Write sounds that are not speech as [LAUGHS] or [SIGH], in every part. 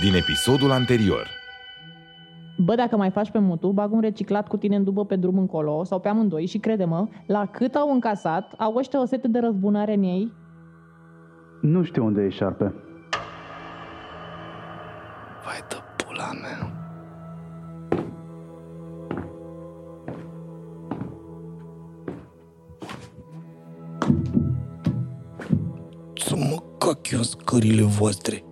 din episodul anterior. Bă, dacă mai faci pe mutu, bag un reciclat cu tine în dubă pe drum încolo sau pe amândoi și crede-mă, la cât au încasat, au ăștia o sete de răzbunare în ei. Nu știu unde e șarpe. Vai de pula mea. Să mă cac eu în scările voastre.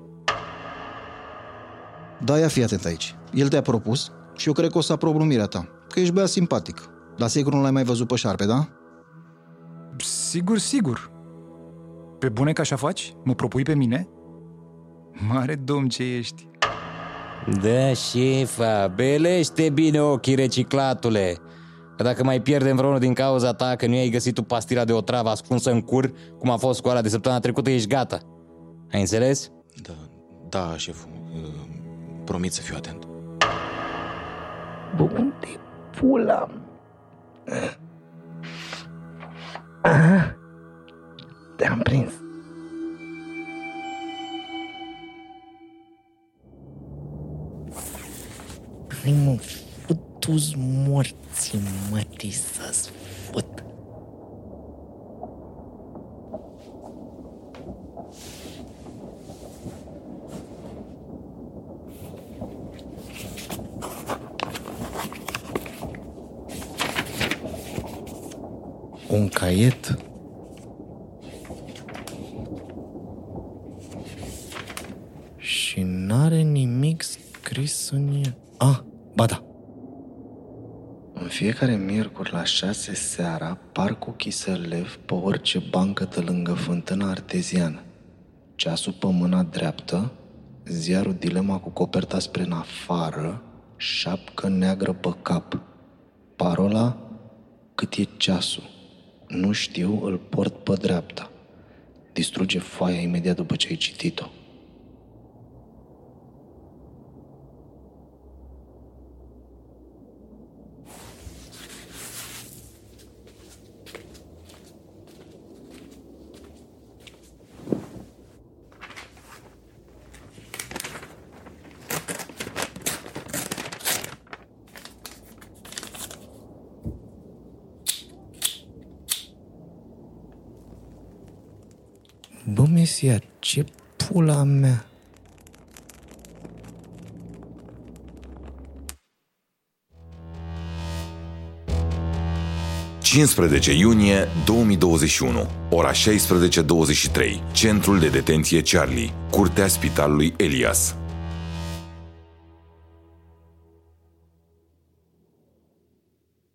Da, ia fii atent aici. El te-a propus și eu cred că o să aprob numirea ta. Că ești băiat simpatic. Dar sigur nu l-ai mai văzut pe șarpe, da? Sigur, sigur. Pe bune că așa faci? Mă propui pe mine? Mare domn ce ești. Da, șefa, belește bine ochii reciclatule. Că dacă mai pierdem vreunul din cauza ta că nu ai găsit tu pastila de otravă ascunsă în cur, cum a fost cu ala de săptămâna trecută, ești gata. Ai înțeles? Da, da, șeful. Uh, Promit să fiu atent. Bă, unde pula? Te-am prins. Hai mă, fătu-ți morții, mătii, să-ți fut. Un caiet? Și n-are nimic scris în el. Ah, ba da. În fiecare miercuri la șase seara, parcul Chiselev pe orice bancă de lângă fântâna arteziană. Ceasul pe mâna dreaptă, ziarul Dilema cu coperta spre în afară, șapcă neagră pe cap. Parola, cât e ceasul. Nu știu, îl port pe dreapta. Distruge foaia imediat după ce ai citit-o. Bă, Mesia, ce pula mea? – 15 iunie 2021, ora 16.23, Centrul de Detenție Charlie, Curtea Spitalului Elias.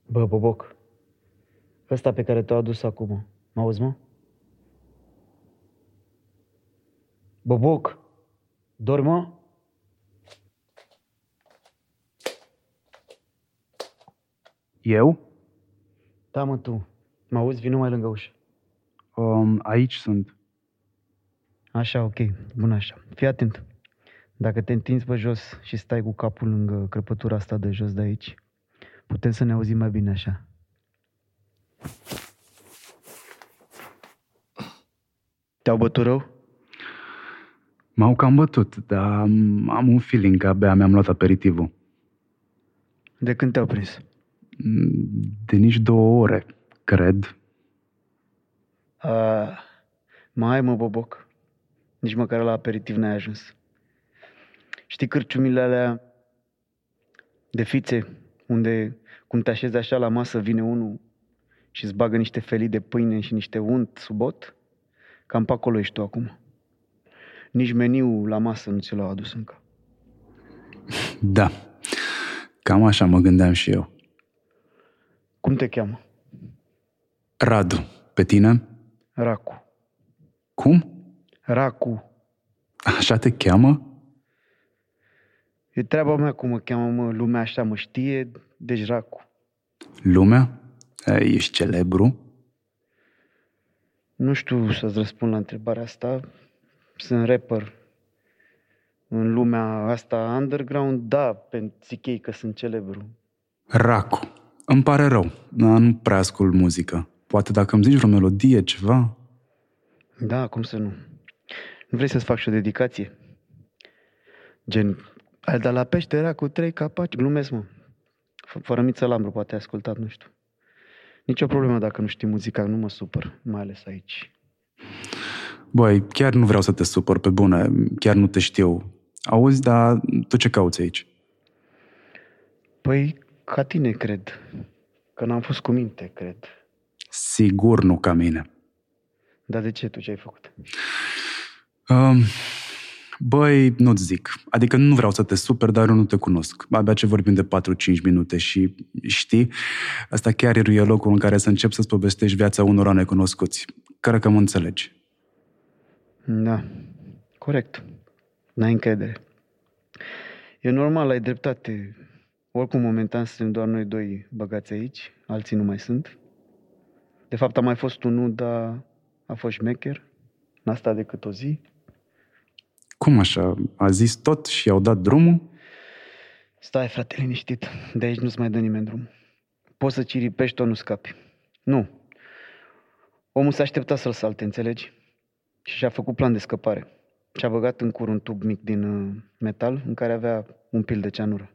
Bă, Boboc, ăsta pe care te-a adus acum, mă auzi, mă? Boboc, dormi, mă? Eu? Da, mă, tu. Mă auzi? Vino mai lângă ușă. Um, aici sunt. Așa, ok. Bun așa. Fii atent. Dacă te întinzi pe jos și stai cu capul lângă crăpătura asta de jos de aici, putem să ne auzim mai bine așa. Te-au bătut rău? M-au cam bătut, dar am, am un feeling că abia mi-am luat aperitivul. De când te-au prins? De nici două ore, cred. A, mai mă, Boboc. Nici măcar la aperitiv n-ai ajuns. Știi cârciumile alea de fițe, unde cum te așezi așa la masă, vine unul și îți bagă niște felii de pâine și niște unt sub ot? Cam pe acolo ești tu acum. Nici meniu la masă nu ți l-au adus încă. [LAUGHS] Da, cam așa mă gândeam și eu. Cum te cheamă? Radu, pe tine? Racu. Cum? Racu. Așa te cheamă? E treaba mea cum mă cheamă, mă, lumea așa mă știe, deci Racu. Lumea? Ești celebru? Nu știu să-ți răspund la întrebarea asta. Sunt rapper. În lumea asta underground, da, pentru zic ei că sunt celebru. Racu. Îmi pare rău, dar nu prea ascult muzică. Poate dacă îmi zici vreo melodie, ceva... Da, cum să nu. Nu vrei să-ți fac și o dedicație? Gen, al de la pește era cu trei capaci. Glumesc, mă. F- Fără miță lambru, poate ai ascultat, nu știu. Nicio problemă dacă nu știi muzica, nu mă supăr, mai ales aici. Băi, chiar nu vreau să te supăr pe bune, chiar nu te știu. Auzi, dar tu ce cauți aici? Păi, ca tine, cred. Că n-am fost cu minte, cred. Sigur nu ca mine. Dar de ce tu ce ai făcut? Um, băi, nu-ți zic. Adică nu vreau să te super, dar eu nu te cunosc. Abia ce vorbim de 4-5 minute și știi, asta chiar e locul în care să încep să-ți povestești viața unora necunoscuți. Care că mă înțelegi. Da, corect. N-ai încredere. E normal, ai dreptate. Oricum, momentan suntem doar noi doi băgați aici, alții nu mai sunt. De fapt, a mai fost unul, dar a fost șmecher. N-a stat decât o zi. Cum așa? A zis tot și au dat drumul? Stai, frate, liniștit. De aici nu-ți mai dă nimeni drum. Poți să ciripești, tot nu scapi. Nu. Omul s-a așteptat să-l salte, înțelegi? Și și-a făcut plan de scăpare. Și-a băgat în cur un tub mic din uh, metal în care avea un pil de ceanură.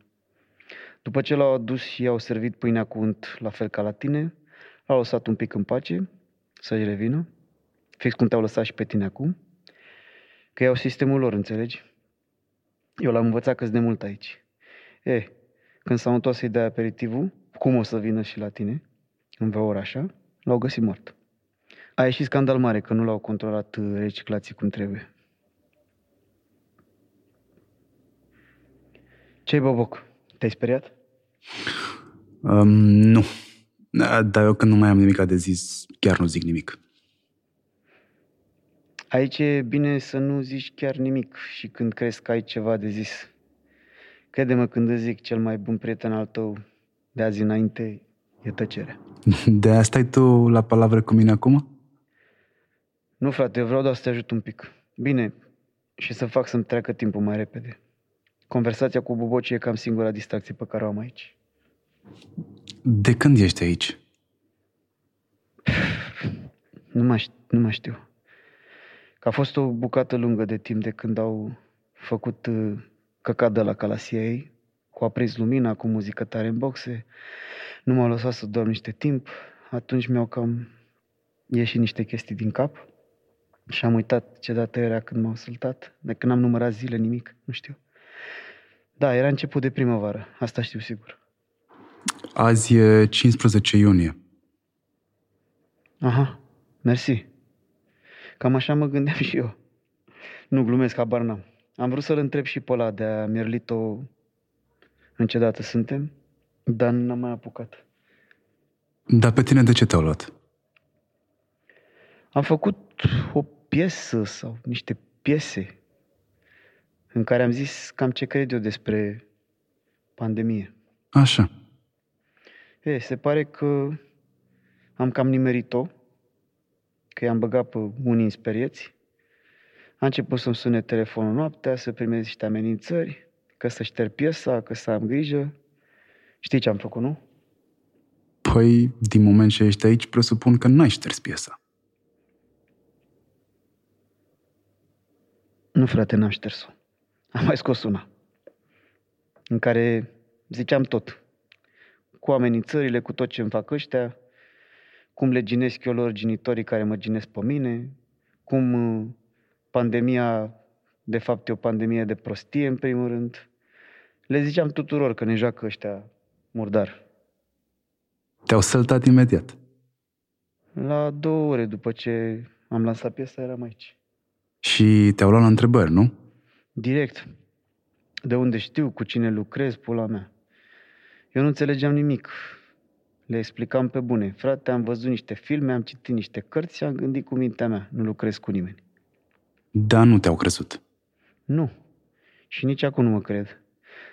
După ce l-au adus și i-au servit pâinea cu unt la fel ca la tine, l-au lăsat un pic în pace să-și revină, fix cum te-au lăsat și pe tine acum, că iau sistemul lor, înțelegi? Eu l-am învățat că de mult aici. E, când s-au întors să-i dea aperitivul, cum o să vină și la tine, în vreo oră așa, l-au găsit mort. A ieșit scandal mare că nu l-au controlat uh, reciclații cum trebuie. Ce-ai, Boboc? Te-ai speriat? Um, nu. Dar eu când nu mai am nimic de zis, chiar nu zic nimic. Aici e bine să nu zici chiar nimic și când crezi că ai ceva de zis. Crede-mă când îți zic cel mai bun prieten al tău de azi înainte e tăcerea. [LAUGHS] De asta ai tu la palavră cu mine acum? Nu, frate, eu vreau doar să te ajut un pic. Bine, și să fac să-mi treacă timpul mai repede. Conversația cu Boboci e cam singura distracție pe care o am aici. De când ești aici? Nu mai, ș- nu mai știu. Că a fost o bucată lungă de timp de când au făcut uh, căcat de la calasia ei, cu aprins lumina, cu muzică tare în boxe. Nu m-au lăsat să dorm niște timp. Atunci mi-au cam ieșit niște chestii din cap. Și am uitat ce dată era când m-au săltat. De când am numărat zile, nimic, nu știu. Da, era început de primăvară, asta știu sigur. Azi e 15 iunie. Aha, mersi. Cam așa mă gândeam și eu. Nu glumesc, habar n-am. Am vrut să-l întreb și pe ăla de a Merlito în ce dată suntem, dar n-am mai apucat. Dar pe tine de ce te-au luat? Am făcut o piesă sau niște piese în care am zis cam ce cred eu despre pandemie. Așa. E, se pare că am cam nimerit-o, că i-am băgat pe unii în sperieți. A început să-mi sune telefonul noaptea, să primez niște amenințări, că să șterg piesa, că să am grijă. Știi ce am făcut, nu? Păi, din moment ce ești aici, presupun că n-ai șters piesa. Nu, frate, n-am șters-o. Am mai scos una, în care ziceam tot. Cu amenințările, cu tot ce îmi fac ăștia, cum le ginesc eu lor genitorii care mă ginesc pe mine, cum uh, pandemia, de fapt, e o pandemie de prostie, în primul rând. Le ziceam tuturor că ne joacă ăștia murdar. Te-au săltat imediat. La două ore după ce am lansat piesa, eram aici. Și te-au luat la întrebări, nu? Direct. De unde știu, cu cine lucrez, pula mea. Eu nu înțelegeam nimic. Le explicam pe bune. Frate, am văzut niște filme, am citit niște cărți și am gândit cu mintea mea. Nu lucrez cu nimeni. Dar nu te-au crezut. Nu. Și nici acum nu mă cred.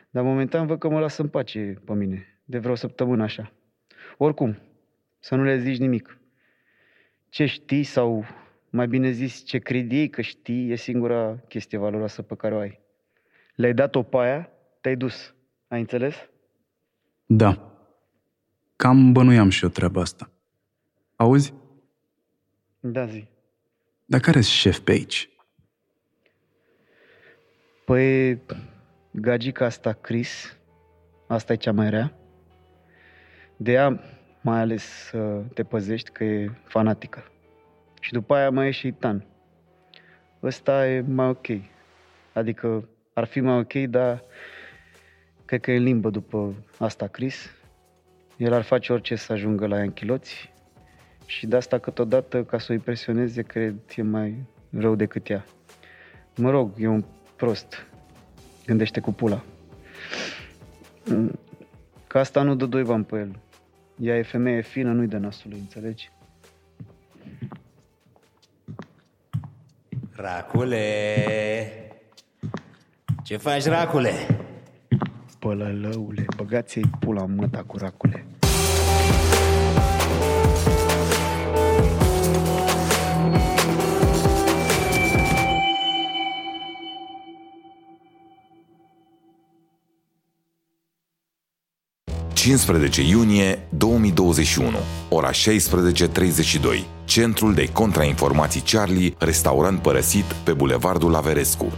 Dar momentan văd că mă lasă în pace pe mine. De vreo săptămână așa. Oricum, să nu le zici nimic. Ce știi sau, mai bine zis, ce cred ei că știi, e singura chestie valoroasă pe care o ai. Le-ai dat-o pe aia, te-ai dus. Ai înțeles? Da. Cam bănuiam și eu treaba asta. Auzi? Da, zi. Dar care-s șef pe aici? Păi, gagica asta, Chris, asta e cea mai rea. De ea mai ales să te păzești că e fanatică. Și după aia mai e și Tan. Ăsta e mai ok. Adică ar fi mai ok, dar cred că e în limbă după asta Chris. El ar face orice să ajungă la ea în chiloți și de asta câteodată, ca să o impresioneze, cred e mai rău decât ea. Mă rog, e un prost. Gândește cu pula. Că asta nu dă doi bani pe el. Ea e femeie fină, nu-i de nasul, înțelegi? Racule! Ce faci, Racule? Pălălăule, băgați-i pula în măta cu racule. – 15 iunie 2021, ora 16.32, Centrul de Contrainformații Charlie, restaurant părăsit pe Bulevardul Averescu.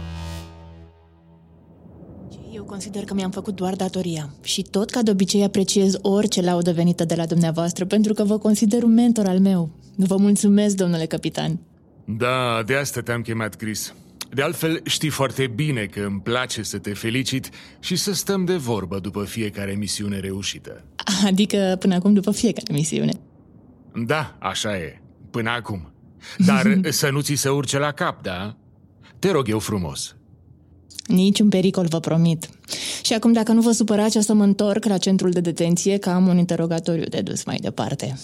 Eu consider că mi-am făcut doar datoria și tot ca de obicei apreciez orice laudă venită de la dumneavoastră pentru că vă consider un mentor al meu. Vă mulțumesc, domnule capitan. Da, de asta te-am chemat, Chris. De altfel, știi foarte bine că îmi place să te felicit și să stăm de vorbă după fiecare misiune reușită. Adică până acum după fiecare misiune. Da, așa e. Până acum. Dar [LAUGHS] să nu ți se urce la cap, da? Te rog eu frumos. Niciun pericol, vă promit. Și acum, dacă nu vă supărați, o să mă întorc la centrul de detenție, că am un interogatoriu de dus mai departe.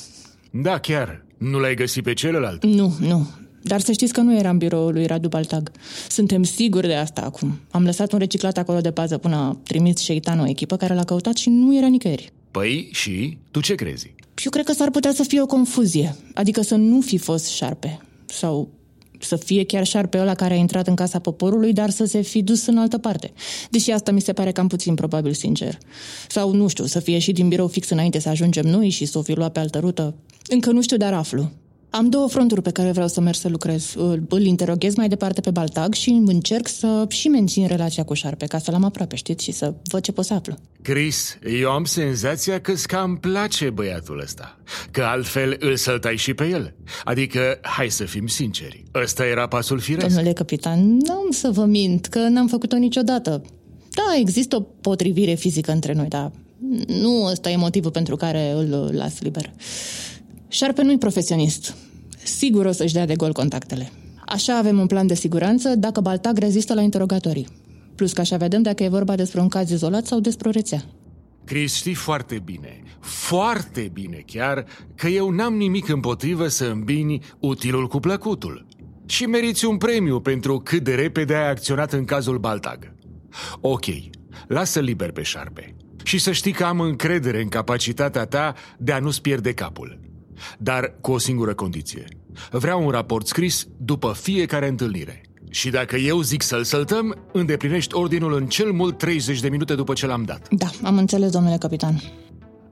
Da, chiar. Nu l-ai găsit pe celălalt? Nu, nu. Dar să știți că nu era în biroul lui Radu Baltag. Suntem siguri de asta acum. Am lăsat un reciclat acolo de pază până a trimis Șeitan o echipă care l-a căutat și nu era nicăieri. Păi, și? Tu ce crezi? Eu cred că s-ar putea să fie o confuzie. Adică să nu fi fost șarpe. Sau să fie chiar șarpe ăla care a intrat în casa poporului, dar să se fi dus în altă parte. Deși asta mi se pare cam puțin probabil, sincer. Sau, nu știu, să fie și din birou fix înainte să ajungem noi și să o fi luat pe altă rută. Încă nu știu, dar aflu. Am două fronturi pe care vreau să merg să lucrez. Îl, îl interoghez mai departe pe Baltag și încerc să și mențin relația cu șarpe, ca să l-am aproape, știți, și să văd ce pot să aflu. Chris, eu am senzația că îți cam place băiatul ăsta. Că altfel îl săltai și pe el. Adică, hai să fim sinceri, ăsta era pasul firesc. Domnule capitan, nu am să vă mint, că n-am făcut-o niciodată. Da, există o potrivire fizică între noi, dar nu ăsta e motivul pentru care îl las liber. Șarpe nu-i profesionist. Sigur o să-și dea de gol contactele. Așa avem un plan de siguranță dacă Baltag rezistă la interogatorii. Plus că așa vedem dacă e vorba despre un caz izolat sau despre o rețea. Chris, știi foarte bine, foarte bine chiar, că eu n-am nimic împotrivă să îmbini utilul cu plăcutul. Și meriți un premiu pentru cât de repede ai acționat în cazul Baltag. Ok, lasă liber pe șarpe. Și să știi că am încredere în capacitatea ta de a nu-ți pierde capul. Dar cu o singură condiție. Vreau un raport scris după fiecare întâlnire. Și dacă eu zic să-l săltăm, îndeplinești ordinul în cel mult 30 de minute după ce l-am dat. Da, am înțeles, domnule capitan.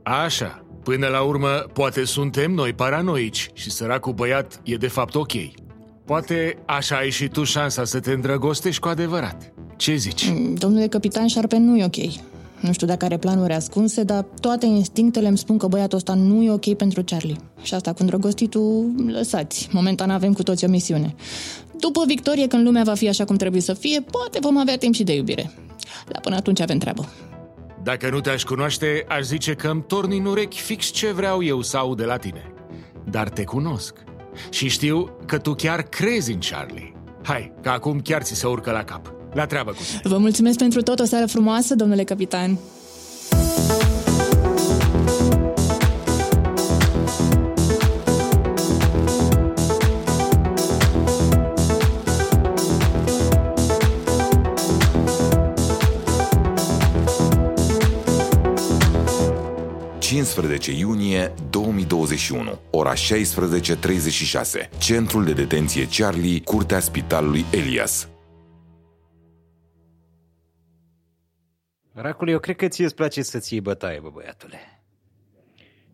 Așa. Până la urmă, poate suntem noi paranoici și săracul băiat e de fapt ok. Poate așa ai și tu șansa să te îndrăgostești cu adevărat. Ce zici? Domnule capitan, șarpe nu e ok. Nu știu dacă are planuri ascunse, dar toate instinctele îmi spun că băiatul ăsta nu e ok pentru Charlie. Și asta cu îndrăgostitul, lăsați. Momentan avem cu toți o misiune. După victorie, când lumea va fi așa cum trebuie să fie, poate vom avea timp și de iubire. Dar până atunci avem treabă. Dacă nu te-aș cunoaște, aș zice că îmi torni în urechi fix ce vreau eu să aud de la tine. Dar te cunosc. Și știu că tu chiar crezi în Charlie. Hai, că acum chiar ți se urcă la cap. La treabă cu tine. Vă mulțumesc pentru tot, o seară frumoasă, domnule capitan. – 15 iunie 2021, ora 16.36, Centrul de Detenție Charlie, Curtea Spitalului Elias. Racule, eu cred că ție îți place să-ți iei bătaie, bă, băiatule.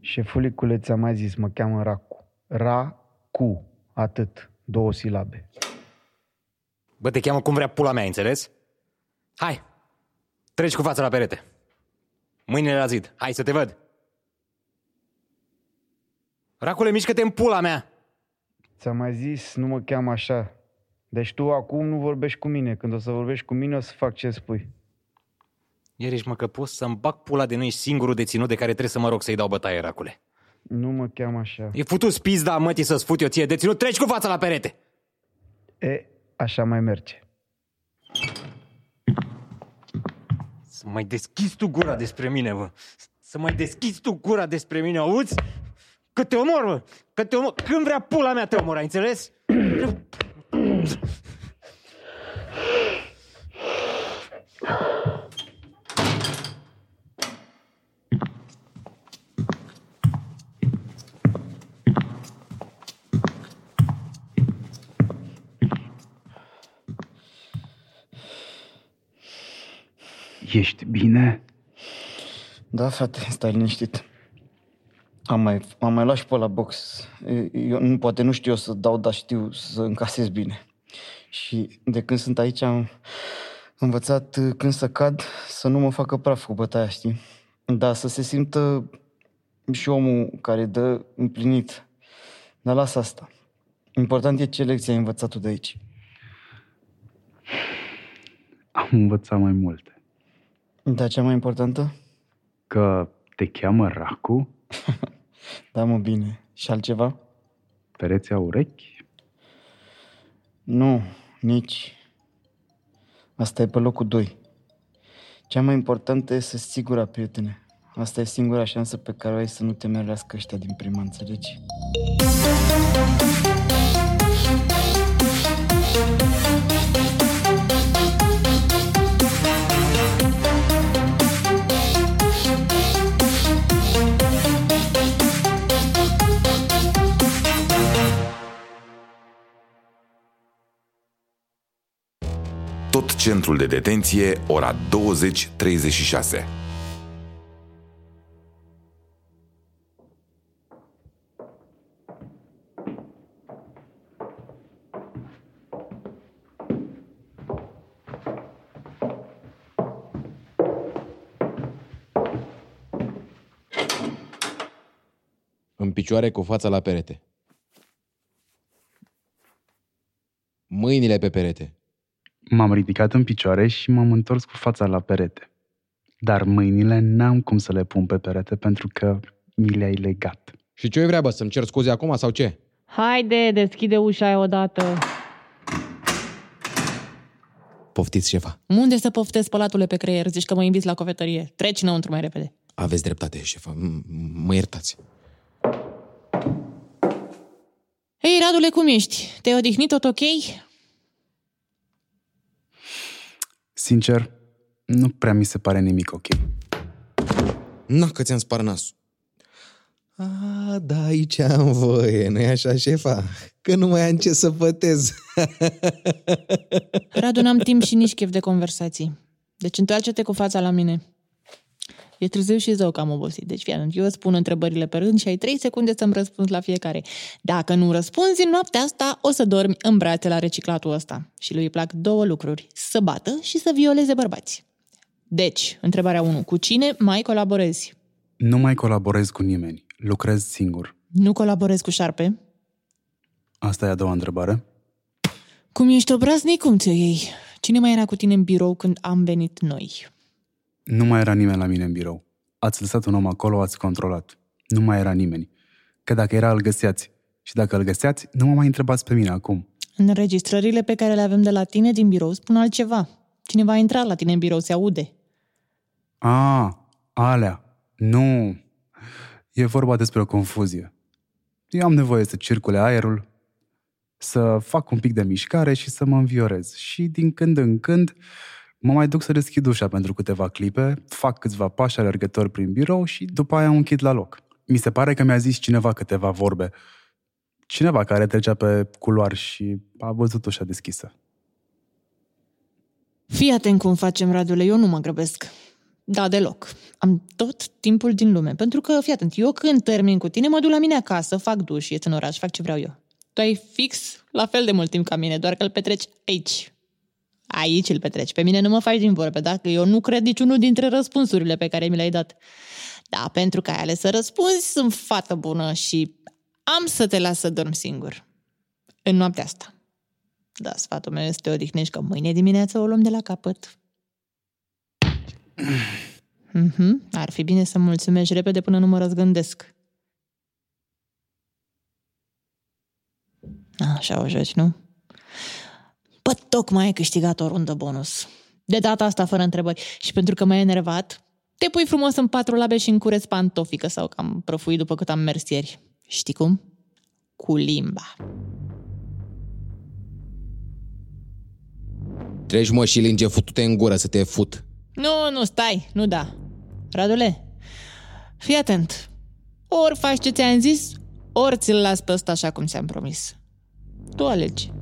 Șefulicule, ți-am mai zis, mă cheamă Racu. Ra-cu. Atât. Două silabe. Bă, te cheamă cum vrea pula mea, înțeles? Hai, Treci cu fața la perete. Mâinile la zid. Hai să te văd. Racule, mișcă-te în pula mea! Ți-am mai zis, nu mă cheam așa. Deci tu acum nu vorbești cu mine. Când o să vorbești cu mine, o să fac ce spui. Iar ești mă că poți să-mi bag pula de noi singurul deținut de care trebuie să mă rog să-i dau bătaie, Racule. Nu mă cheam așa. E futus pizda mătii să-ți fut eu ție deținut, treci cu fața la perete! E, așa mai merge. Să mai deschizi tu gura despre mine, bă. Să mai deschizi tu gura despre mine, auzi? Că te omor, bă. Că te omor. Când vrea pula mea te omor, ai înțeles? Ești bine? Da, frate, stai liniștit. Am mai, am mai luat și pe la box. Eu nu, poate nu știu eu să dau, dar știu să încasez bine. Și de când sunt aici am învățat uh, când să cad să nu mă facă praf cu bătaia, știi? Da, să se simtă și omul care dă împlinit. Dar lasă asta. Important e ce lecție ai învățat tu de aici. Am învățat mai multe. Da, cea mai importantă? Că te cheamă Racu? [LAUGHS] Da, mă, bine. Și altceva? Pereți au urechi? Nu, nici. Asta e pe locul 2. Cea mai importantă e să sigura, prietene. Asta e singura șansă pe care o ai să nu te merească ăștia din prima, înțelegi? Centrul de detenție, ora 20.36. În picioare cu fața la perete. Mâinile pe perete. M-am ridicat în picioare și m-am întors cu fața la perete. Dar mâinile n-am cum să le pun pe perete pentru că mi le-ai legat. Și ce vrea, bă, să-mi cer scuze acum sau ce? Haide, deschide ușa aia odată. Poftiți, șefa. Unde să poftezi spălatule pe creier? Zici că mă inviți la cofetărie. Treci înăuntru mai repede. Aveți dreptate, șefa. M- Mă iertați. Ei, Radule, cum ești? Te-ai odihnit tot ok? Sincer, nu prea mi se pare nimic ok. Na, că ți-am spart nasul. A, da, aici am voie, nu-i așa, șefa? Că nu mai am ce să pătez. Radu, n-am timp și nici chef de conversații. Deci întoarce-te cu fața la mine. E târziu și zău că am obosit. Deci, fii atent, eu îți pun întrebările pe rând și ai 3 secunde să-mi răspunzi la fiecare. Dacă nu răspunzi în noaptea asta, o să dormi în brațe la reciclatul ăsta. Și lui îi plac două lucruri, să bată și să violeze bărbați. Deci, întrebarea 1. Cu cine mai colaborezi? Nu mai colaborez cu nimeni. Lucrez singur. Nu colaborezi cu șarpe? Asta e a doua întrebare. Cum ești obraznic, cum ți iei? Cine mai era cu tine în birou când am venit noi? Nu mai era nimeni la mine în birou. Ați lăsat un om acolo, ați controlat. Nu mai era nimeni. Că dacă era, îl găseați. Și dacă îl găseați, nu mă mai întrebați pe mine acum. Înregistrările pe care le avem de la tine din birou spun altceva. Cineva a intrat la tine în birou, se aude. A, alea. Nu. E vorba despre o confuzie. Eu am nevoie să circule aerul, să fac un pic de mișcare și să mă înviorez. Și din când în când mă mai duc să deschid ușa pentru câteva clipe, fac câțiva pași alergători prin birou și după aia o închid la loc. Mi se pare că mi-a zis cineva câteva vorbe. Cineva care trecea pe culoar și a văzut ușa deschisă. Fii atent cum facem, Radule, eu nu mă grăbesc. Da, deloc. Am tot timpul din lume. Pentru că, fii atent, eu când termin cu tine, mă duc la mine acasă, fac duș, ies în oraș, fac ce vreau eu. Tu ai fix la fel de mult timp ca mine, doar că îl petreci aici. Aici îl petreci. Pe mine nu mă faci din vorbe, dacă eu nu cred niciunul dintre răspunsurile pe care mi le-ai dat. Da, pentru că ai ales să răspunzi, sunt fată bună și am să te las să dorm singur. În noaptea asta. Da, sfatul meu este o odihnești că mâine dimineață o luăm de la capăt. Mm-hmm. Ar fi bine să mulțumești repede până nu mă răzgândesc. Așa o joci, nu? Bă, tocmai ai câștigat o rundă bonus. De data asta fără întrebări. Și pentru că m-ai enervat, te pui frumos în patru labe și încureți pantofică sau că am prăfuit după cât am mers ieri. Știi cum? Cu limba. Treci mă și linge futute în gură să te fut. Nu, nu, stai, nu da. Radule, fii atent. Ori faci ce ți-am zis, ori ți-l las pe ăsta așa cum ți-am promis. Tu alegi.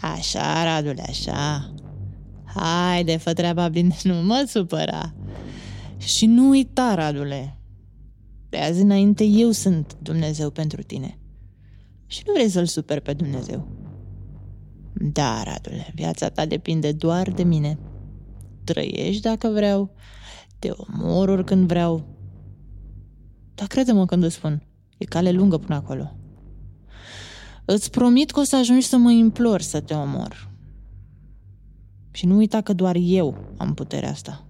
Așa, Radule, așa. Haide, fă treaba bine, [LAUGHS] nu mă supăra. Și nu uita, Radule. De azi înainte eu sunt Dumnezeu pentru tine. Și nu vrei să-L super pe Dumnezeu. Da, Radule, viața ta depinde doar de mine. Trăiești dacă vreau, te omor oricând vreau. Dar crede-mă când îți spun, e cale lungă până acolo. Îți promit că o să ajungi să mă implor să te omor. Și nu uita că doar eu am puterea asta.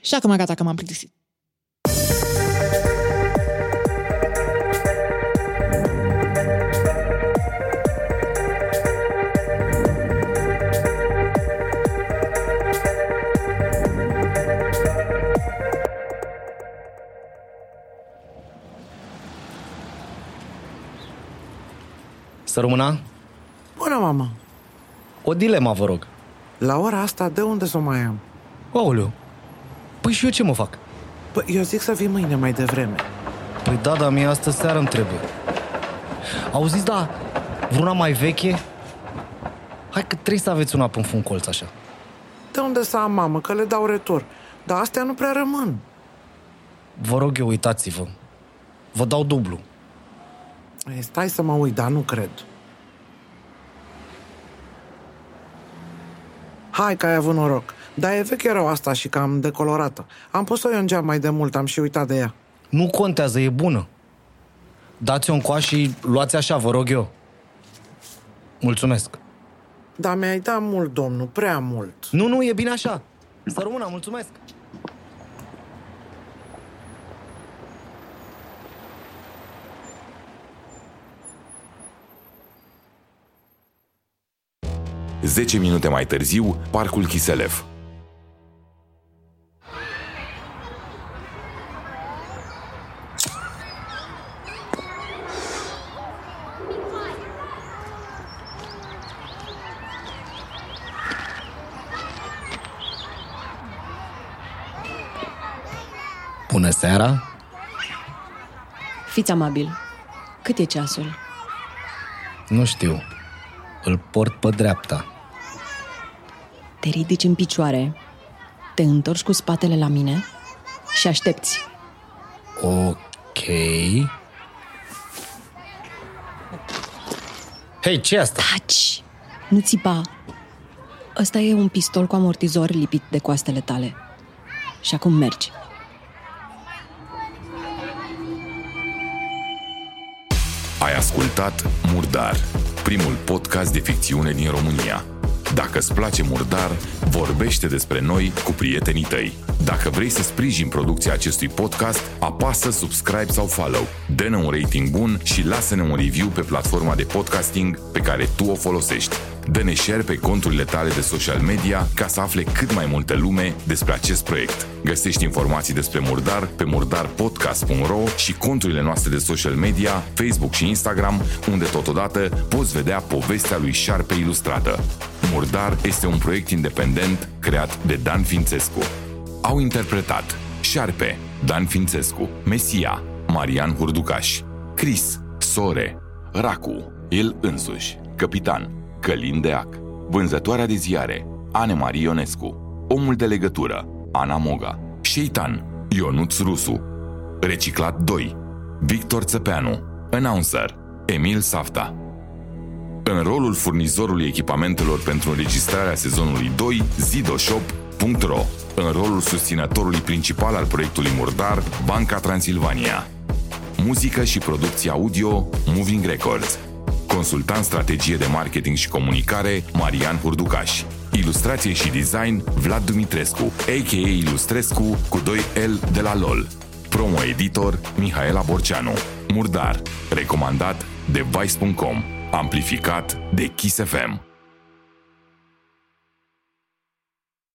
Și acum gata că m-am plictisit. Să rămâna? Bună, mamă! O dilemă, vă rog. La ora asta, de unde să o mai am? Aoleu, păi și eu ce mă fac? Păi eu zic să vii mâine mai devreme. Păi da, dar mie astă seară îmi trebuie. Auziți, da, vreuna mai veche? Hai că trebuie să aveți una pe un colț așa. De unde să am, mamă, că le dau retur. Dar astea nu prea rămân. Vă rog eu, uitați-vă. Vă dau dublu. Ei, stai să mă uit, dar nu cred. Hai că ai avut noroc. Dar e veche rău asta și cam decolorată. Am pus-o eu în geam mai de mult, am și uitat de ea. Nu contează, e bună. Dați-o în coaș și luați așa, vă rog eu. Mulțumesc. Dar mi-ai dat mult, domnul, prea mult. Nu, nu, e bine așa. Să rămână, mulțumesc. Zece minute mai târziu, parcul Chiselev. Bună seara! Fiți amabil. Cât e ceasul? Nu știu. Îl port pe dreapta. Te ridici în picioare, te întorci cu spatele la mine și aștepți. Ok. Hei, ce asta? Taci! Nu țipa! Ăsta e un pistol cu amortizor lipit de coastele tale. Și acum mergi. Ai ascultat Murdar, primul podcast de ficțiune din România. Dacă îți place Murdar, vorbește despre noi cu prietenii tăi. Dacă vrei să sprijin producția acestui podcast, apasă subscribe sau follow, dă-ne un rating bun și lasă-ne un review pe platforma de podcasting pe care tu o folosești. Dă-ne share pe conturile tale de social media ca să afle cât mai multă lume despre acest proiect. Găsești informații despre Murdar pe murdarpodcast.ro și conturile noastre de social media, Facebook și Instagram, unde totodată poți vedea povestea lui Șarpe ilustrată. Murdar este un proiect independent creat de Dan Fințescu. Au interpretat Șarpe, Dan Fințescu, Mesia, Marian Hurducaș, Chris, Sore, Racu, el însuși, Capitan, Călin Deac, Vânzătoarea de ziare, Ane Marie Ionescu, Omul de legătură, Ana Moga, Șeitan, Ionuț Rusu, Reciclat 2, Victor Țăpeanu, Announcer, Emil Safta. În rolul furnizorului echipamentelor pentru înregistrarea sezonului 2, zidoshop.ro. În rolul susținătorului principal al proiectului Murdar, Banca Transilvania. Muzică și producție audio, Moving Records. Consultant strategie de marketing și comunicare, Marian Hurducaș. Ilustrație și design, Vlad Dumitrescu, a.k.a. Ilustrescu, cu 2 L de la LOL. Promo editor, Mihaela Borceanu. Murdar, recomandat de Vice.com, amplificat de Kiss FM.